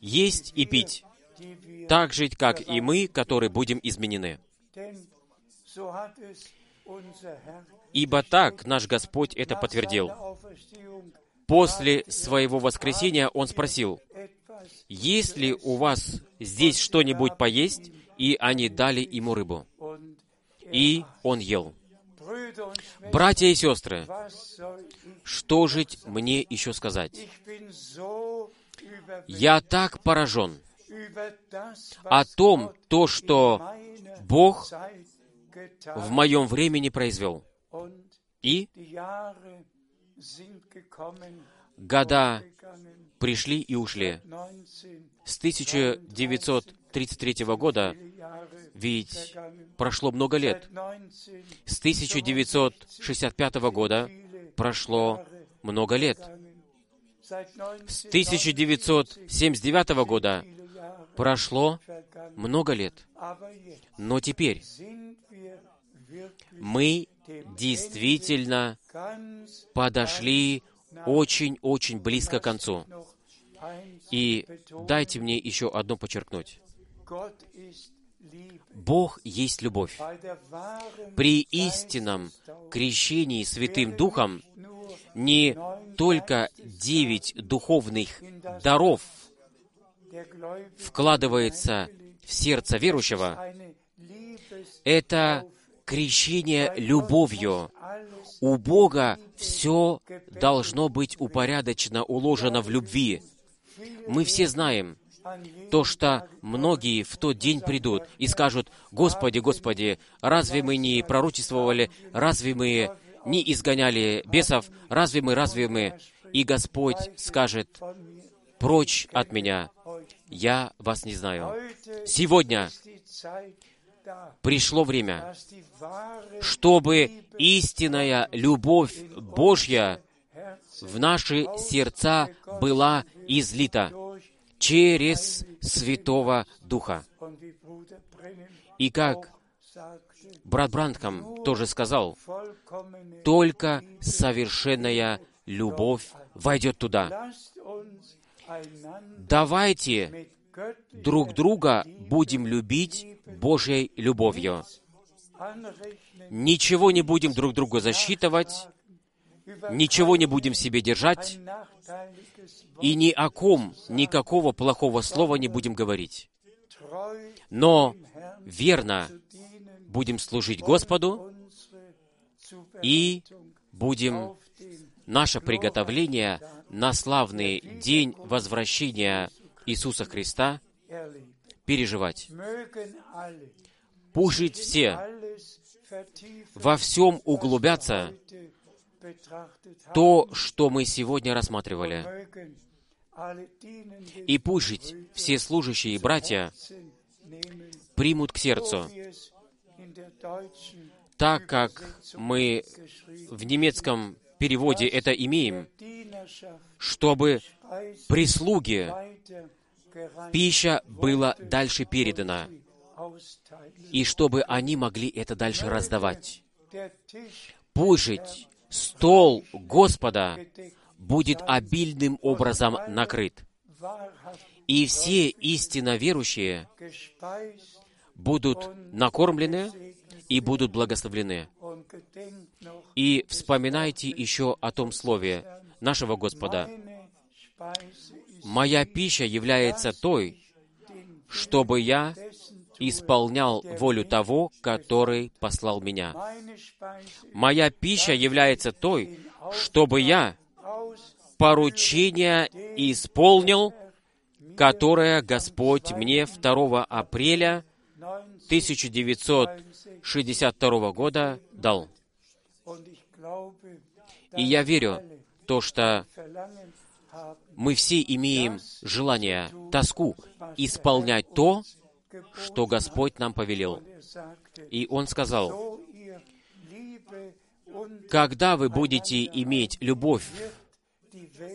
есть и пить, так жить, как и мы, которые будем изменены. Ибо так наш Господь это подтвердил. После своего воскресения Он спросил, есть ли у вас здесь что-нибудь поесть? И они дали ему рыбу. И он ел. Братья и сестры, что жить мне еще сказать? Я так поражен о том, то, что Бог в моем времени произвел. И года пришли и ушли. 19 С 1933 года, ведь прошло много лет. Seit 19 С 1965 года прошло много лет. С 19 1979 года прошло много лет. Но теперь мы действительно подошли очень-очень близко к концу. И дайте мне еще одно подчеркнуть. Бог есть любовь. При истинном крещении Святым Духом не только девять духовных даров вкладывается в сердце верующего, это крещение любовью. У Бога все должно быть упорядочено, уложено в любви. Мы все знаем то, что многие в тот день придут и скажут, «Господи, Господи, разве мы не пророчествовали, разве мы не изгоняли бесов, разве мы, разве мы?» И Господь скажет. «Прочь от меня, я вас не знаю». Сегодня пришло время, чтобы истинная любовь Божья в наши сердца была излита через Святого Духа. И как брат Брандком тоже сказал, только совершенная любовь войдет туда. Давайте друг друга будем любить Божьей любовью. Ничего не будем друг другу засчитывать, ничего не будем себе держать, и ни о ком никакого плохого слова не будем говорить. Но верно будем служить Господу и будем наше приготовление на славный день возвращения Иисуса Христа переживать. жить все во всем углубятся то, что мы сегодня рассматривали. И пусть все служащие и братья примут к сердцу, так как мы в немецком переводе это имеем, чтобы weitergereicht пища была дальше передана, и чтобы они могли это дальше раздавать. Пусть стол Господа будет обильным образом накрыт, и все истинно верующие будут накормлены и будут благословлены. И вспоминайте еще о том слове нашего Господа. «Моя пища является той, чтобы я исполнял волю того, который послал меня. Моя пища является той, чтобы я поручение исполнил, которое Господь мне 2 апреля 1962 года дал. И я верю, то, что мы все имеем желание, тоску исполнять то, что Господь нам повелел. И Он сказал, когда вы будете иметь любовь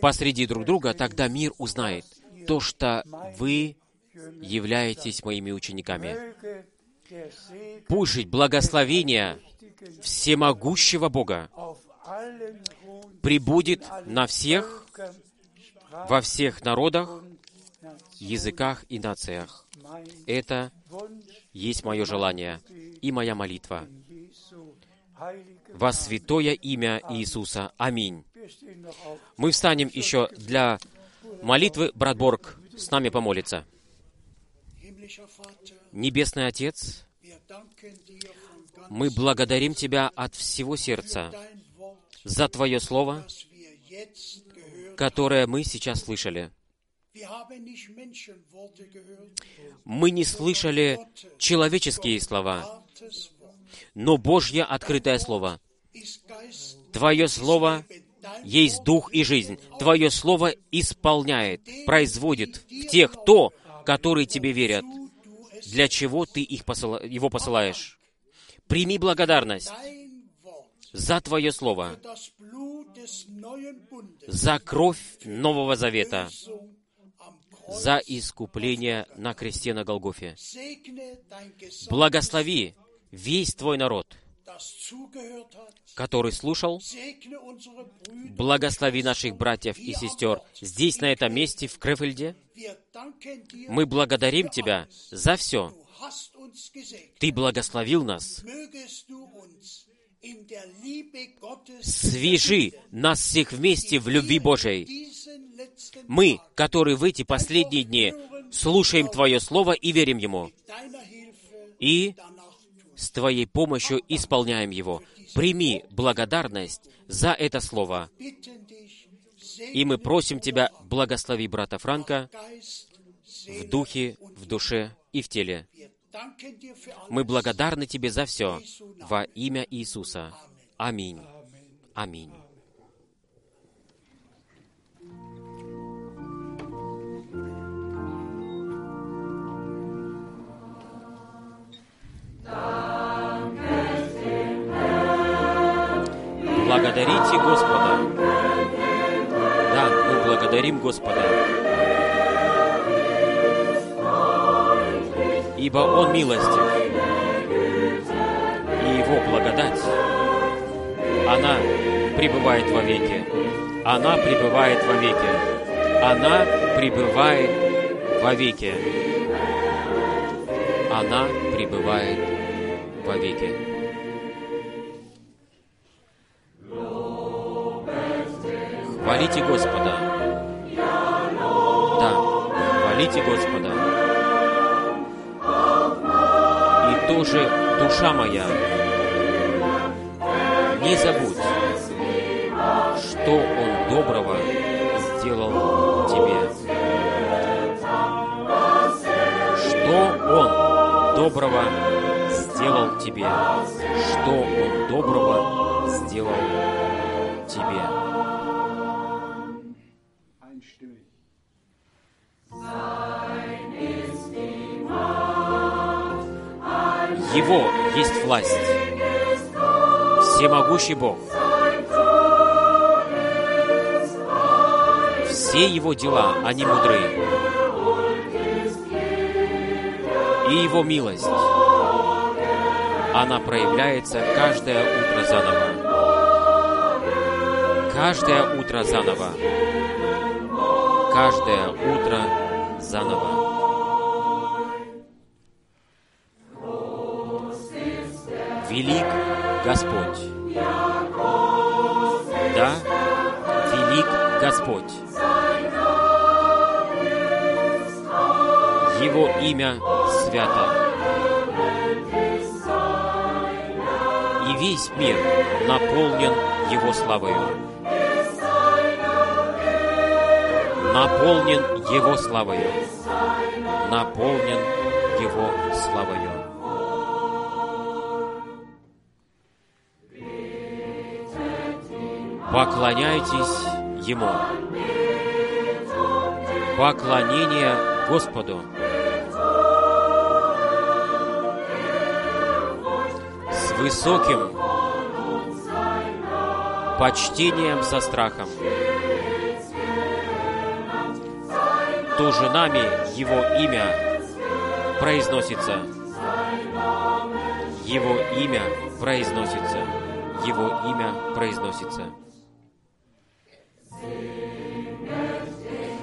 посреди друг друга, тогда мир узнает то, что вы являетесь моими учениками. Пусть благословение всемогущего Бога прибудет на всех, во всех народах, языках и нациях. Это есть мое желание и моя молитва. Во святое имя Иисуса. Аминь. Мы встанем еще для молитвы. Брат Борг с нами помолится. Небесный Отец, мы благодарим Тебя от всего сердца за Твое Слово, которое мы сейчас слышали. Мы не слышали человеческие слова, но Божье открытое Слово. Твое Слово есть дух и жизнь. Твое Слово исполняет, производит в тех то, которые Тебе верят. Для чего Ты их посыла- его посылаешь? Прими благодарность за Твое Слово, за кровь Нового Завета, за искупление на кресте на Голгофе. Благослови весь Твой народ, который слушал, благослови наших братьев и сестер здесь, на этом месте, в Крефельде. Мы благодарим Тебя за все. Ты благословил нас. Свяжи нас всех вместе в любви Божией. Мы, которые в эти последние дни слушаем Твое Слово и верим Ему, и. С Твоей помощью исполняем его. Прими благодарность за это Слово. И мы просим Тебя, благослови брата Франка в духе, в душе и в теле. Мы благодарны Тебе за все во имя Иисуса. Аминь. Аминь. Благодарите Господа. Да, мы благодарим Господа. Ибо Он милостив. И Его благодать, она пребывает во веки. Она пребывает во веки. Она пребывает во веки. Она пребывает веки. Хвалите Господа. Да, хвалите Господа. И тоже, душа моя, не забудь, что Он доброго сделал тебе. Что тебе, что Он доброго сделал тебе. Его есть власть. Всемогущий Бог. Все Его дела, они мудры. И Его милость, она проявляется каждое утро заново. Каждое утро заново. Каждое утро заново. Велик Господь. Да, велик Господь. Его имя свято. Весь мир наполнен Его славою. Наполнен Его славою. Наполнен Его славою. Поклоняйтесь Ему. Поклонение Господу. Высоким почтением со страхом. Тоже нами Его имя произносится. Его имя произносится. Его имя произносится.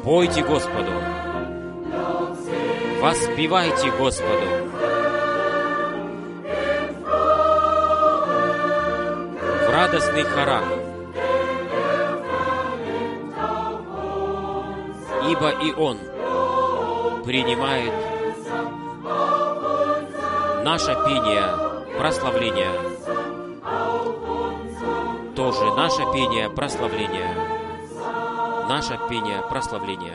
Пойте Господу. Воспевайте Господу. Радостный хорах. Ибо и Он принимает наше пение, прославление. Тоже наше пение, прославление наше пение прославления.